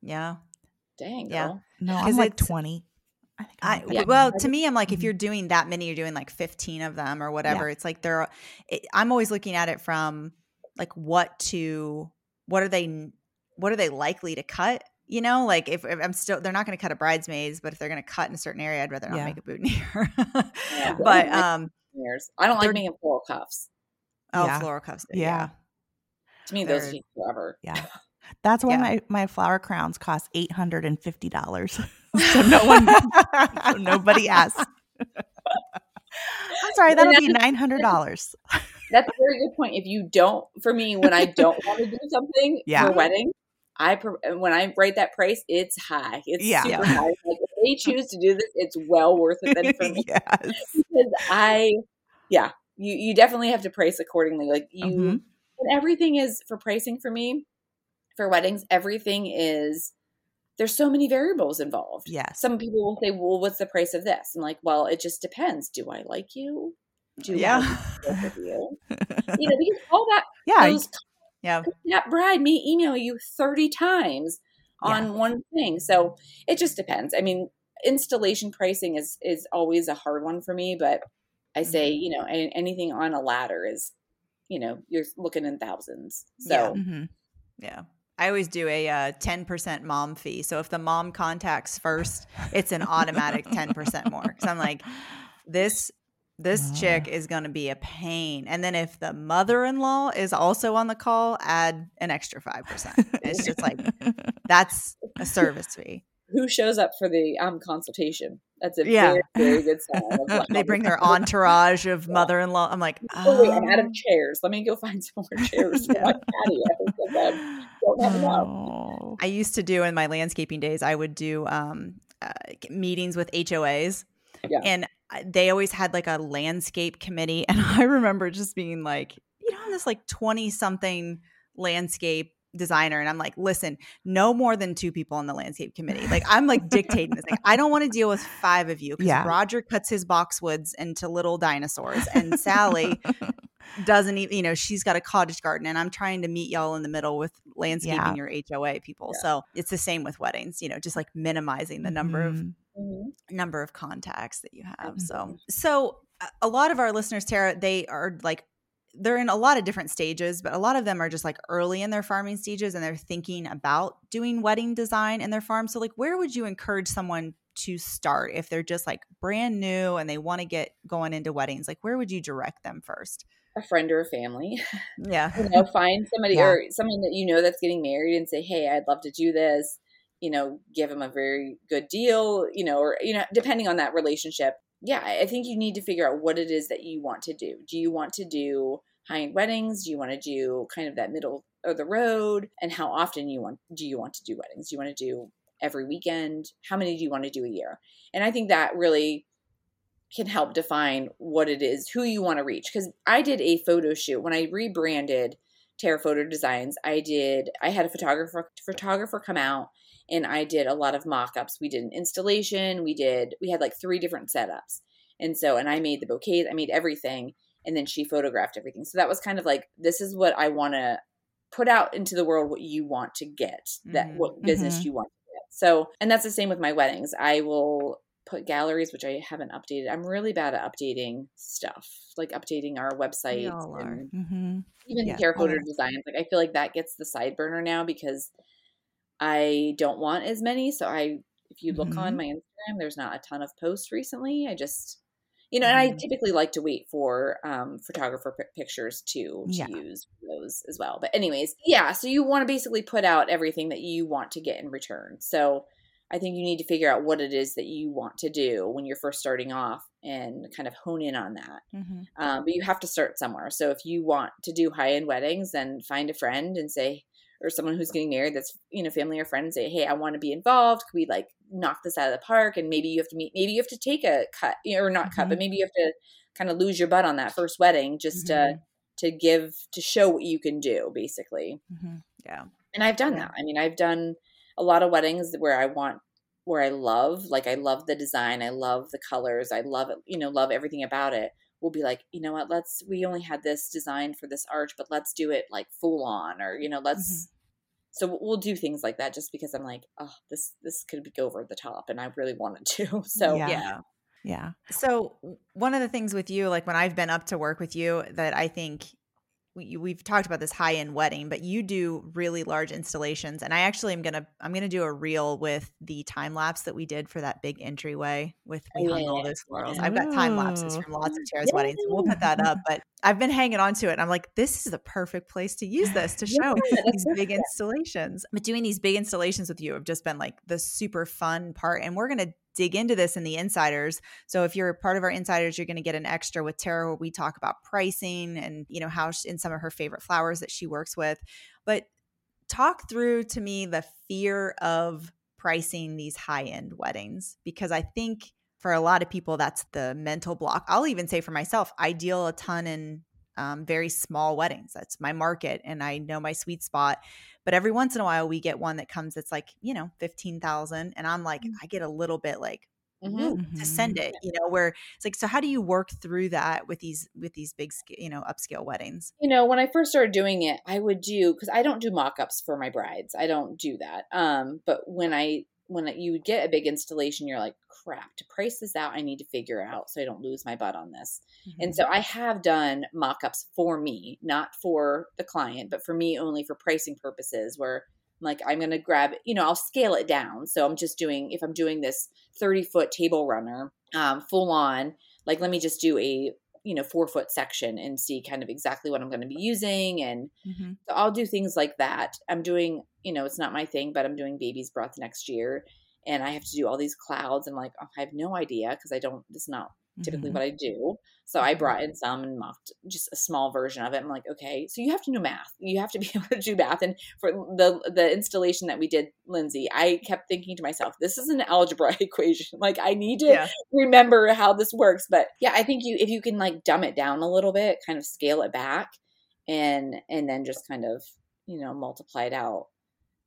Yeah. Dang, Yeah. girl. No, 'Cause I'm like 20. I think I Yeah. well, to me, I'm like, if Mhm. you're doing that many, you're doing like 15 of them or whatever. It's like they're. It, I'm always looking at it from like what to what are they what are they likely to cut? You know, like if, if I'm still, they're not going to cut a bridesmaids, but if they're going to cut in a certain area, I'd rather not Yeah. make a boutonniere. Yeah. <laughs> but um, Years. I don't like They're- making floral cuffs. oh, Yeah. floral cuffs. Yeah. To me, those They're- take forever. Yeah. That's why Yeah. my, my flower crowns cost eight hundred and fifty dollars. <laughs> so no <laughs> one so nobody asked. I'm sorry, that'll be nine hundred dollars. That's a very good point. If you don't, for me, when I don't want to do something Yeah. for a wedding, I when I write that price, it's high. It's Yeah. super high. Like if they <laughs> choose to do this, it's well worth it then for me yes. because I, yeah, you you definitely have to price accordingly. Like you, Mhm. and everything is for pricing for me for weddings. Everything is there's so many variables involved. Yes. Some people will say, "Well, what's the price of this?" I'm like, "Well, it just depends. Do I like you? Do Yeah. You? <laughs> You know, because all that yeah. those Yeah. that bride may email you 30 times on one thing. So it just depends. I mean, installation pricing is is always a hard one for me, but I say, Mm-hmm. you know, any, anything on a ladder is, you know, you're looking in thousands. So Yeah. Mhm. Yeah. I always do a uh, 10% mom fee. So if the mom contacts first, it's an automatic 10% more. Because I'm like, this this Ah. chick is going to be a pain. And then if the mother-in-law is also on the call, add an extra 5%. It's just like <laughs> that's a service fee. who shows up for the um consultation? That's a Yeah. very, very good sign. <laughs> They bring their entourage of mother-in-law. I'm like, Oh, wait, I'm out of chairs. Let me go find some more <laughs> chairs for my patio. 'cause I don't have enough. Oh. I used to do in my landscaping days, I would do um, uh, meetings with HOAs. Yeah. And I- they always had like a landscape committee. <laughs> And I remember just being like, you know, I'm this like 20 something landscape designer. And I'm like, listen, no more than two people on the landscape committee. Like, I'm like dictating this. Like, I don't want to deal with five of you because Yeah. Roger cuts his boxwoods into little dinosaurs. And <laughs> Sally doesn't even, you know, she's got a cottage garden and I'm trying to meet y'all in the middle with landscaping your HOA people. Yeah. So it's the same with weddings, you know, just like minimizing the number of mm-hmm. Mhm. Mhm. number of contacts that you have. Mhm. So so a- a lot of our listeners, Tara, they are like they're in a lot of different stages, but a lot of them are just like early in their farming stages and they're thinking about doing wedding design in their farm. So like where would you encourage someone to start if they're just like brand new and they want to get going into weddings? Like where would you direct them first? A friend or a family. <laughs> Yeah. you know, find somebody <laughs> Yeah. or someone that you know that's getting married and say, "Hey, I'd love to do this." You know, give them a very good deal. You know, or you know, depending on that relationship. Yeah, I I think you need to figure out what it is that you want to do. Do you want to do high end weddings? Do you want to do kind of that middle of the road? And how often you want do you want to do weddings? Do you want to do every weekend? How many do you want to do a year? And I think that really can help define what it is, who you want to reach. Because I did a photo shoot when I rebranded Tara Fodor Designs. I did. I had a photographer photographer come out, and I did a lot of mock-ups. We did an installation, we did we had like three different setups. And so and I made the bouquets, I made everything and then she photographed everything. So that was kind of like this is what I want to put out into the world what you want to get, that mm-hmm. what business mm-hmm. you want to get. So, and that's the same with my weddings. I will put galleries, which I haven't updated. I'm really bad at updating stuff, like updating our website and mm-hmm. even yeah. Tara Fodor designs. Like I feel like that gets the side burner now because I don't want as many. So I, if you look mm-hmm. on my Instagram, there's not a ton of posts recently. I just, you know, and I mm-hmm. typically like to wait for um, photographer p- pictures to, to yeah. use those as well. But anyways, yeah. So you want to basically put out everything that you want to get in return. So I think you need to figure out what it is that you want to do when you're first starting off and kind of hone in on that. Mm-hmm. Um, but you have to start somewhere. So if you want to do high end weddings, then find a friend and say, or someone who's getting married that's you know family or friends say, hey, I want to be involved. Could we like knock this out of the park? And maybe you have to meet. Maybe you have to take a cut, you know, or not mm-hmm. cut, but mm-hmm. maybe you have to kind of lose your butt on that first wedding just mm-hmm. to to give to show what you can do, basically. Mm-hmm. Yeah. And I've done yeah. that. I mean, I've done a lot of weddings where I want where I love, like I love the design, I love the colors, I love it, you know, love everything about it. We'll be like, you know what, let's we only had this design for this arch, but let's do it like full on or you know, let's mm-hmm. So we'll do things like that just because I'm like, oh, this this could go over the top and I really wanted to. <laughs> So yeah. yeah. Yeah. So one of the things with you, like when I've been up to work with you, that I think we, we've talked about this high end wedding, but you do really large installations. And I actually am gonna I'm gonna do a reel with the time lapse that we did for that big entryway with we hung all those florals. I've got time lapses from lots of Tara's weddings. So we'll put that up. But I've been hanging on to it. And I'm like, this is a perfect place to use this to show <laughs> yeah, these big installations. But doing these big installations with you have just been like the super fun part. And we're gonna dig into this in the insiders. So if you're part of our insiders, you're going to get an extra with Tara where we talk about pricing and, you know, how she, in some of her favorite flowers that she works with. But talk through to me the fear of pricing these high end weddings because I think for a lot of people that's the mental block. I'll even say for myself, I deal a ton in um, very small weddings. That's my market, and I know my sweet spot. But every once in a while, we get one that comes that's like you know fifteen thousand, and I'm like, mm-hmm. I get a little bit like mm-hmm. to send mm-hmm. it. You know, where it's like, so how do you work through that with these with these big you know upscale weddings? You know, when I first started doing it, I would do because I don't do mock-ups for my brides. I don't do that. Um, but when I when you get a big installation, you're like, crap, to price this out, I need to figure out so I don't lose my butt on this. Mm-hmm. And so I have done mock ups for me, not for the client, but for me only for pricing purposes where I'm like, I'm going to grab, you know, I'll scale it down. So I'm just doing, if I'm doing this 30 foot table runner, um, full on, like, let me just do a, you know, four foot section and see kind of exactly what I'm going to be using. And mm-hmm. so I'll do things like that. I'm doing, you know, it's not my thing, but I'm doing baby's breath next year and I have to do all these clouds. And like, oh, I have no idea because I don't, it's not typically mm-hmm. what I do. So I brought in some and mocked just a small version of it. I'm like, okay, so you have to know math. You have to be <laughs> able to do math. And for the the installation that we did, Lyndsay, I kept thinking to myself, this is an algebra <laughs> equation. Like I need to yeah. remember how this works. But yeah, I think you if you can like dumb it down a little bit, kind of scale it back and and then just kind of, you know, multiply it out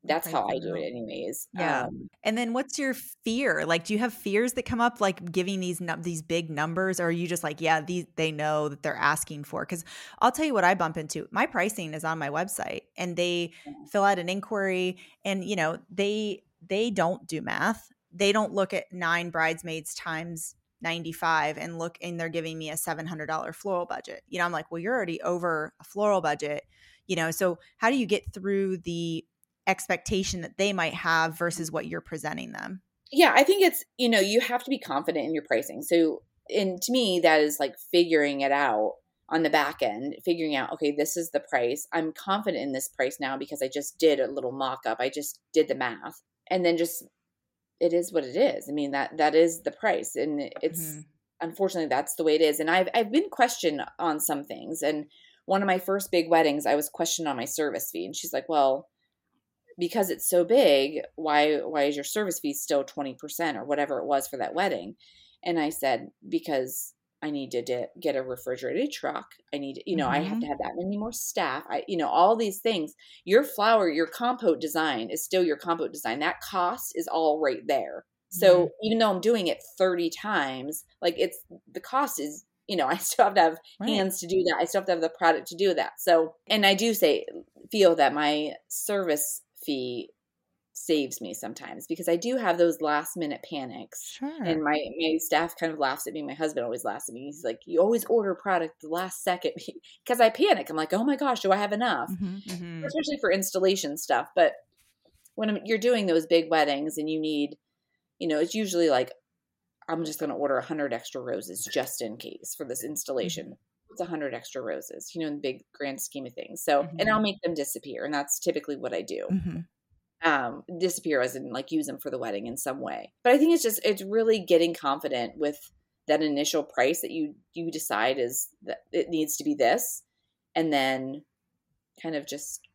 that's how I do it anyways. Yeah. Um, and then what's your fear? Like do you have fears that come up like giving these these big numbers or are you just like, yeah, these they know that they're asking for cuz I'll tell you what I bump into. My pricing is on my website and they fill out an inquiry and you know, they they don't do math. They don't look at 9 bridesmaids times 95 and look and they're giving me a $700 floral budget. You know, I'm like, "Well, you're already over a floral budget." You know, so how do you get through the expectation that they might have versus what you're presenting them. Yeah, I think it's, you know, you have to be confident in your pricing. So, and to me, that is like figuring it out on the back end, figuring out, okay, this is the price. I'm confident in this price now because I just did a little mock up. I just did the math. And then just it is what it is. I mean, that that is the price. And it's mm-hmm. unfortunately that's the way it is. And I've I've been questioned on some things. And one of my first big weddings, I was questioned on my service fee. And she's like, Well, because it's so big, why why is your service fee still 20% or whatever it was for that wedding? And I said, because I need to de- get a refrigerated truck. I need, you know, mm-hmm. I have Mhm. to have that many more staff. I, you know, all these things. Your flower, your compote design is still your compote design. That cost is all right there. So Mhm. even though I'm doing it 30 times, like it's the cost is, you know, <laughs> I still have to have Right. hands to do that. I still have to have the product to do that. So, and I do say, feel that my service fee saves me sometimes because I do have those last minute panics. Sure. And my, my staff kind of laughs at me. My husband always laughs at me. He's like, You always order product the last second <laughs> because I panic. I'm like, Oh my gosh, do I have enough? Mhm. Mhm. Especially for installation stuff. But when I'm- you're doing those big weddings and you need, you know, it's usually like, I'm just going to order 100 extra roses just in case for this installation. It's 100 extra roses, you know, in the big grand scheme of things. So, and I'll make them disappear. And that's typically what I do Mhm. um disappear as in like use them for the wedding in some way but i think it's just it's really getting confident with that initial price that you you decide is that it needs to be this and then kind of just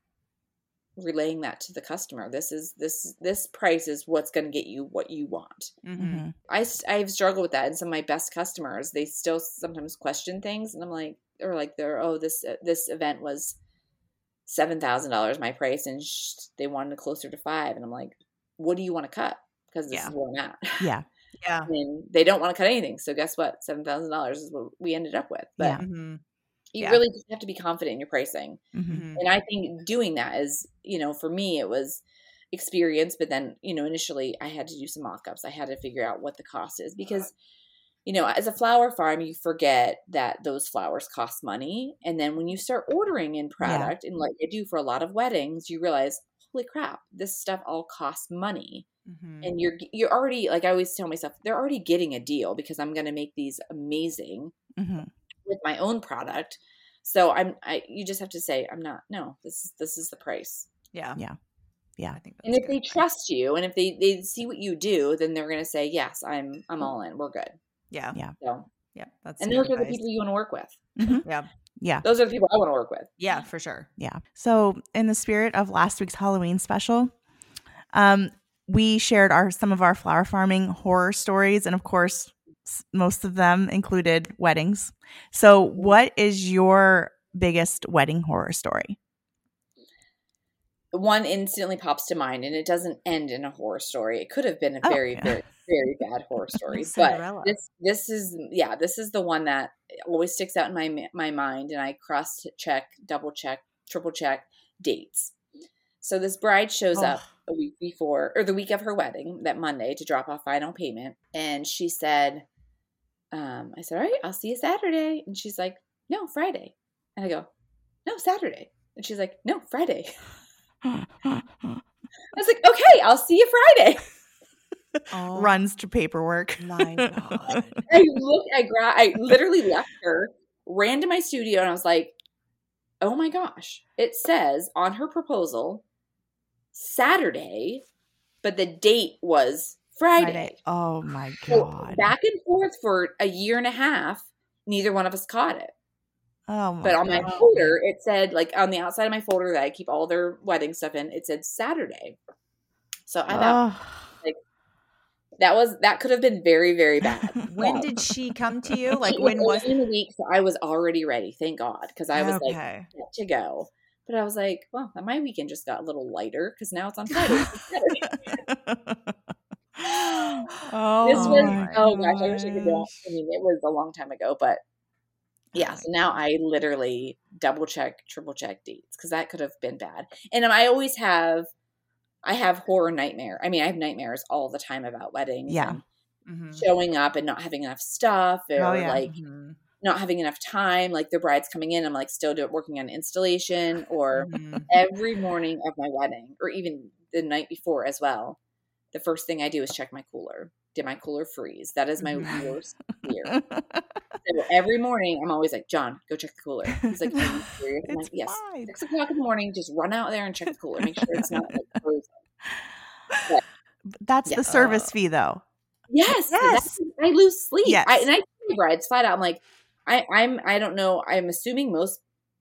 relaying that to the customer this is this this price is what's going to get you what you want Mhm. Mhm. I, s- I've struggled with that and some of my best customers they still sometimes question things and i'm like or like they're oh this uh, this event was seven thousand dollars my price and sh- they wanted closer to five and i'm like what do you want to cut because this Yeah. is where i'm at <laughs> Yeah. Yeah. and they don't want to cut anything so guess what seven thousand dollars is what we ended up with but Yeah. Mhm. You Yeah. really just have to be confident in your pricing Mhm. Mhm. and i think doing that is you know for me it was experience but then you know initially i had to do some mock-ups i had to figure out what the cost is because you know as a flower farm you forget that those flowers cost money and then when you start ordering in product and like i do for a lot of weddings you realize holy crap this stuff all costs money Mhm. and you're you're already like i always tell myself they're already getting a deal because i'm going to make these amazing Mhm. With my own product so i'm i you just have to say i'm not no this is this is the price Yeah. Yeah. Yeah. I think and if they good. trust you and if they they see what you do then they're going to say yes i'm i'm all in we're good Yeah. Yeah. so Yeah. That's and good those are the people you want to work with Mhm. Yeah. Yeah. those are the people i want to work with Yeah, for sure. Yeah. So, in the spirit of last week's Halloween special, um, we shared our some of our flower farming horror stories, and of course, s- most of them included weddings. So, what is your biggest wedding horror story? one instantly pops to mind and it doesn't end in a horror story it could have been a Oh, very yeah. very very bad horror <laughs> story but this this is yeah this is the one that always sticks out in my my mind and i cross check double check triple check dates so this bride shows Oh. up a week before or the week of her wedding that monday to drop off final payment and she said um, i said all right i'll see you saturday and she's like no friday and i go no saturday and she's like no friday <laughs> I was like, okay, I'll see you Friday. Oh Runs to paperwork. my <laughs> god. I looked, I gra- I literally left her, ran to my studio, and I was like, oh my gosh, it says on her proposal Saturday, but the date was Friday. Friday. Oh my So god. back and forth for a year and a half, neither one of us caught it. oh my But on my god. folder, it said, like on the outside of my folder that I keep all their wedding stuff in, it said Saturday. So I thought Oh. that was that could have been very very bad. <laughs> <laughs> When did she come to you? Like it when was in the week? So I was already ready, thank God, because I was like okay. set to go. But I was like, well, my weekend just got a little lighter because now it's on Friday. <laughs> <gasps> Oh, this was oh gosh, I wish I could go. gosh. I mean, it was a long time ago, but yeah. So now I literally double check, triple check dates because that could have been bad. And I always have, I have horror nightmare. I mean, I have nightmares all the time about weddings. Yeah. Mhm. showing up and not having enough stuff, or Oh, yeah. like Mhm. not having enough time. Like the bride's coming in, I'm like still do, working on installation, or Mhm. every morning of my wedding, or even the night before as well. The first thing I do is check my cooler. Did my cooler freeze? That is my Mhm. worst fear. <laughs> So every morning, I'm always like, John, go check the cooler. He's like, Are you <laughs> serious? I'm It's like, yes. fine. Six o'clock in the morning, just run out there and check the cooler. Make sure it's not like <laughs> frozen. That's Yeah. the service fee, though. Yes, Yes. I lose sleep. Yes. I, and I tell brides flat out. I'm like, I, I'm. I don't know. I'm assuming most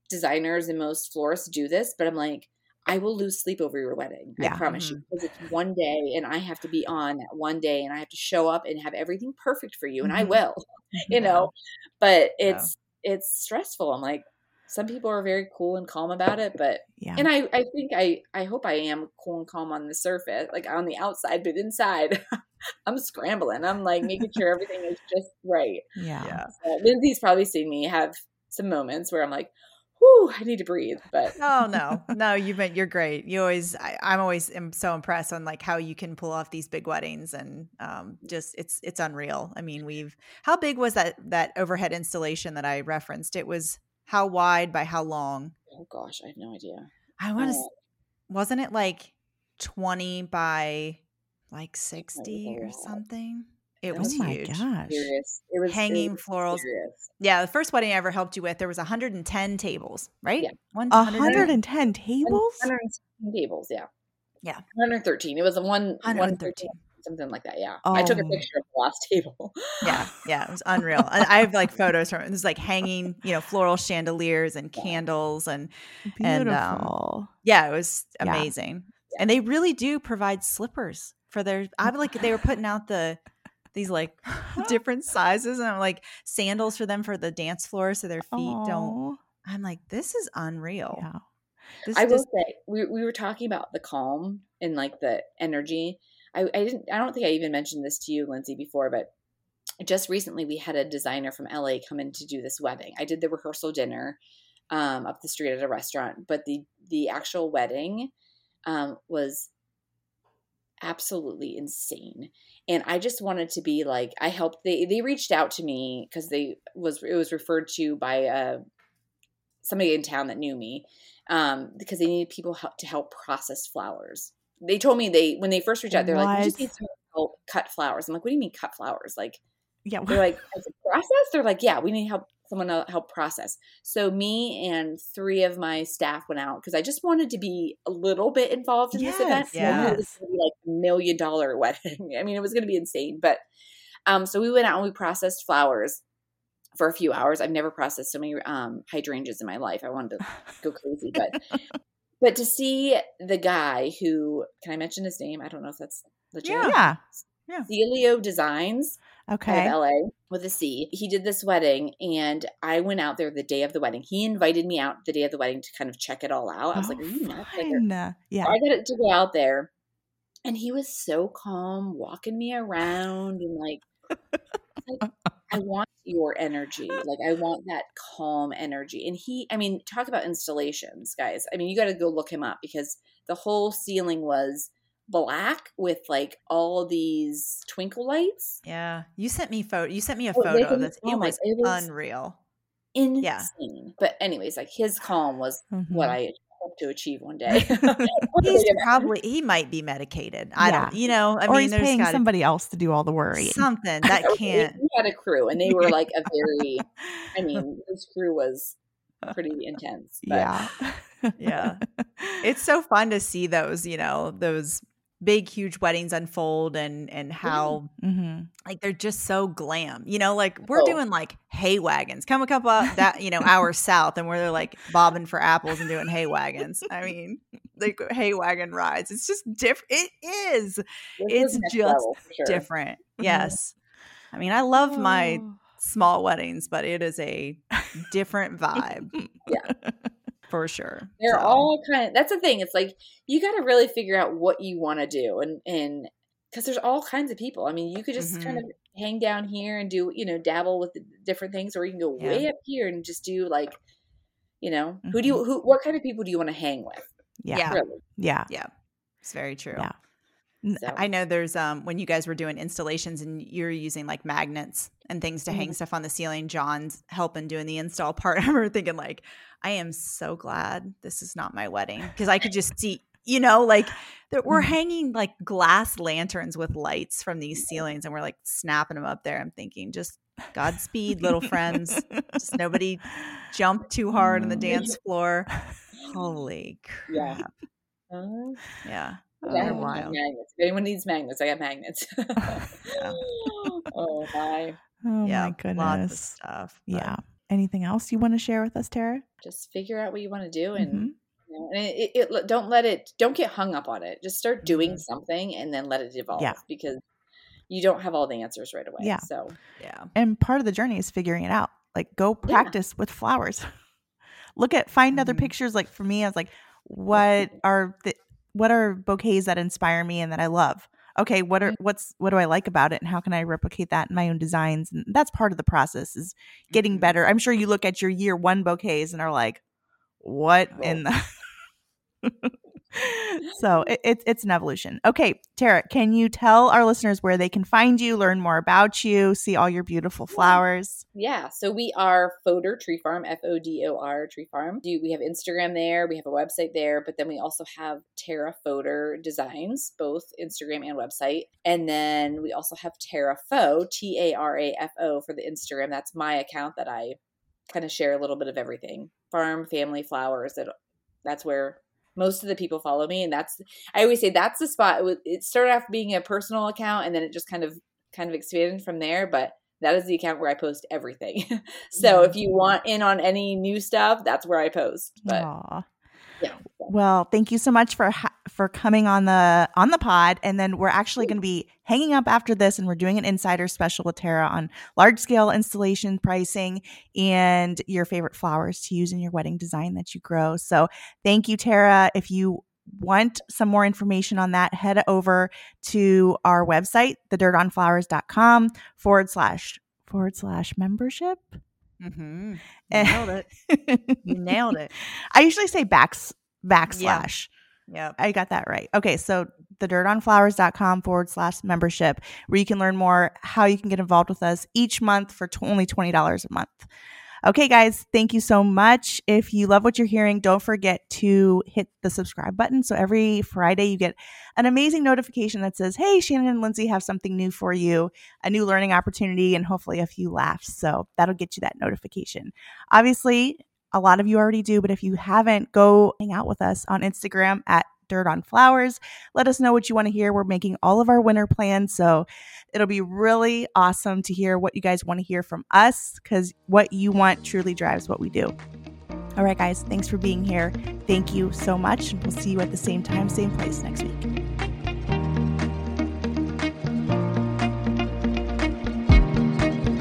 designers and most florists do this, but I'm like, I will lose sleep over your wedding. I promise Mm-hmm. you. Because it's one day and I have to be on that one day and I have to show up and have everything perfect for you. And I Mhm. will, Mm-hmm. <laughs> you know. But Yeah. it's it's stressful. I'm like, some people are very cool and calm about it, but Yeah. and I, I think I, I hope I am cool and calm on the surface, like on the outside, but inside, <laughs> I'm scrambling. I'm like making sure everything is just right. yeah. Yeah. So Lyndsay's probably seen me have some moments where I'm like, "Whoo, I need to breathe." But <laughs> Oh no, no, you've been you're great. You always, I, I'm always am so impressed on like how you can pull off these big weddings and um, just it's it's unreal. I mean, we've how big was that that overhead installation that I referenced? It was how wide by how long? oh gosh, I have no idea. I want to, Uh, wasn't it like 20 by like 60 or something? It Oh was oh my huge. gosh. It was Hanging was florals. serious. Yeah, the first wedding I ever helped you with, there was 110 tables, right? Yeah. One to 110 tables? 116 tables, yeah. Yeah. 113. It was a one 113. something like that. Yeah. I took a Oh. picture of the last table. Yeah, yeah, it was unreal. <laughs> And I have like photos from it. There's like hanging, you know, floral chandeliers and candles, and And, um, yeah, it was Yeah. amazing. And they really do provide slippers for their. I like they were putting out the these like <laughs> different sizes, and I'm like sandals for them for the dance floor, so their feet don't. I'm like, this is unreal. Yeah. This I will just- say we we were talking about the calm and like the energy. I, I didn't I don't think I even mentioned this to you, Lyndsay, before, but just recently we had a designer from LA come in to do this wedding. I did the rehearsal dinner um, up the street at a restaurant, but the the actual wedding um, was absolutely insane. And I just wanted to be like I helped they they reached out to me because they was it was referred to by uh somebody in town that knew me um, because they needed people help, to help process flowers. They told me they when they first reached out, they're like, "We just need someone to help cut flowers." I'm like, "What do you mean cut flowers?" Like Yeah. they're like, "As a process?" They're like, "Yeah, we need help someone to help process." So me and three of my staff went out because I just wanted to be a little bit involved in this event. Yeah, It was yes. going to be like a million dollar <laughs> wedding. I mean, it was going to be insane, but um, so we went out and we processed flowers for a few hours. I've never processed so many um, hydrangeas in my life. I wanted to go <laughs> crazy, but but to see the guy who can I mention his name? I don't know if that's legit. yeah. Celio Designs Okay. of LA with a C. He did this wedding, and I went out there the day of the wedding. He invited me out the day of the wedding to kind of check it all out. I was like, Oh, "Are you nuts?" Like. Yeah. I got to go out there, and he was so calm, walking me around, and like, like, I <laughs> want your energy. Like, I want that calm energy. And he, I mean, talk about installations, guys. I mean, you got to go look him up because the whole ceiling was black with like all these twinkle lights. Yeah, you sent me photo. You sent me a Oh, photo they of can- this. It was it was- unreal. Insane. But anyways, like his calm was what Mhm. I hope to achieve one day. <laughs> He's probably he might be medicated. I don't. Yeah. You know. I or mean, he's there's paying got somebody else to do all the worrying. something <laughs> that can't. We had a crew, and they were like a very. I <laughs> mean, his crew was pretty intense. But yeah. Yeah. It's so fun to see those. You know, those big, huge weddings unfold, and and how hmm like they're just so glam. You know, like we're Oh. doing like hay wagons. Come a couple up that you know hours <laughs> south, and we're like bobbing for apples and doing hay wagons. I mean, like hay wagon rides. It's just different. It is this it's next just level, sure. different. Mhm. Yes. I mean, I love my Oh. small weddings, but it is a different vibe. <laughs> Yeah. For sure. They're So, all kind of. That's the thing. It's like you got to really figure out what you want to do, and and because there's all kinds of people. I mean, you could just kind Mhm. of hang down here and do you know dabble with different things, or you can go Yeah. way up here and just do like, you know, who do you who what kind of people do you want to hang with? Yeah. Yeah. Really. Yeah. it's very true. Yeah. So, I know there's um when you guys were doing installations and you're using like magnets and things to hang Mhm. stuff on the ceiling. John's helping doing the install <laughs> part. I remember thinking like, I am so glad this is not my wedding because I could just see, you know, like that we're Mhm. hanging like glass lanterns with lights from these ceilings and we're like snapping them up there. I'm thinking just Godspeed, little friends. Just nobody <laughs> jump too hard on the Mm. dance floor. <laughs> Holy Yeah. crap! uh, Yeah, yeah, I they're wild. magnets. If anyone needs magnets, I got magnets. <laughs> oh my! Oh yeah, my lots of goodness. stuff. but- Yeah. Anything else you want to share with us, Tara? Just figure out what you want to do and Mhm. and it, it, it, don't let it don't get hung up on it just start doing mm-hmm. something and then let it evolve yeah. because you don't have all the answers right away yeah so yeah and part of the journey is figuring it out like go practice yeah. with flowers <laughs> look at find mm-hmm. other pictures like for me i was like what <laughs> are the what are bouquets that inspire me and that i love okay what are what's what do i like about it and how can i replicate that in my own designs and that's part of the process is getting mm-hmm. better i'm sure you look at your year one bouquets and are like what oh. in the <laughs> so it, it, it's an evolution. Okay, Tara, can you tell our listeners where they can find you, learn more about you, see all your beautiful flowers? Yeah, so we are Fodor Tree Farm, F O D O R Tree Farm. We have Instagram there, we have a website there, but then we also have Tara Fodor Designs, both Instagram and website. And then we also have Tara Fo, T A R A F O for the Instagram. That's my account that I kind of share a little bit of everything farm, family, flowers. That that's where most of the people follow me and that's i always say that's the spot it started off being a personal account and then it just kind of kind of expanded from there but that is the account where i post everything <laughs> so if you want in on any new stuff that's where i post but Aww. Yeah. Well, thank you so much for ha- for coming on the on the pod, and then we're actually going to be hanging up after this, and we're doing an insider special with Tara on large scale installation pricing and your favorite flowers to use in your wedding design that you grow. So, thank you, Tara. If you want some more information on that, head over to our website, thedirtonflowers.com forward slash forward slash membership. Mm-hmm. nailed it. you nailed it. <laughs> I usually say backs backslash. Yeah. I got that right. Okay, so the dirtonflowers.com forward slash membership, where you can learn more how you can get involved with us each month for t- only $20 a month. Okay, guys, thank you so much. If you love what you're hearing, don't forget to hit the subscribe button. So every Friday, you get an amazing notification that says, Hey, Shannon and Lyndsay have something new for you, a new learning opportunity, and hopefully a few laughs. So that'll get you that notification. Obviously, a lot of you already do, but if you haven't, go hang out with us on Instagram at Dirt on Flowers. Let us know what you want to hear. We're making all of our winter plans. So it'll be really awesome to hear what you guys want to hear from us because what you want truly drives what we do. All right, guys, thanks for being here. Thank you so much. We'll see you at the same time, same place next week.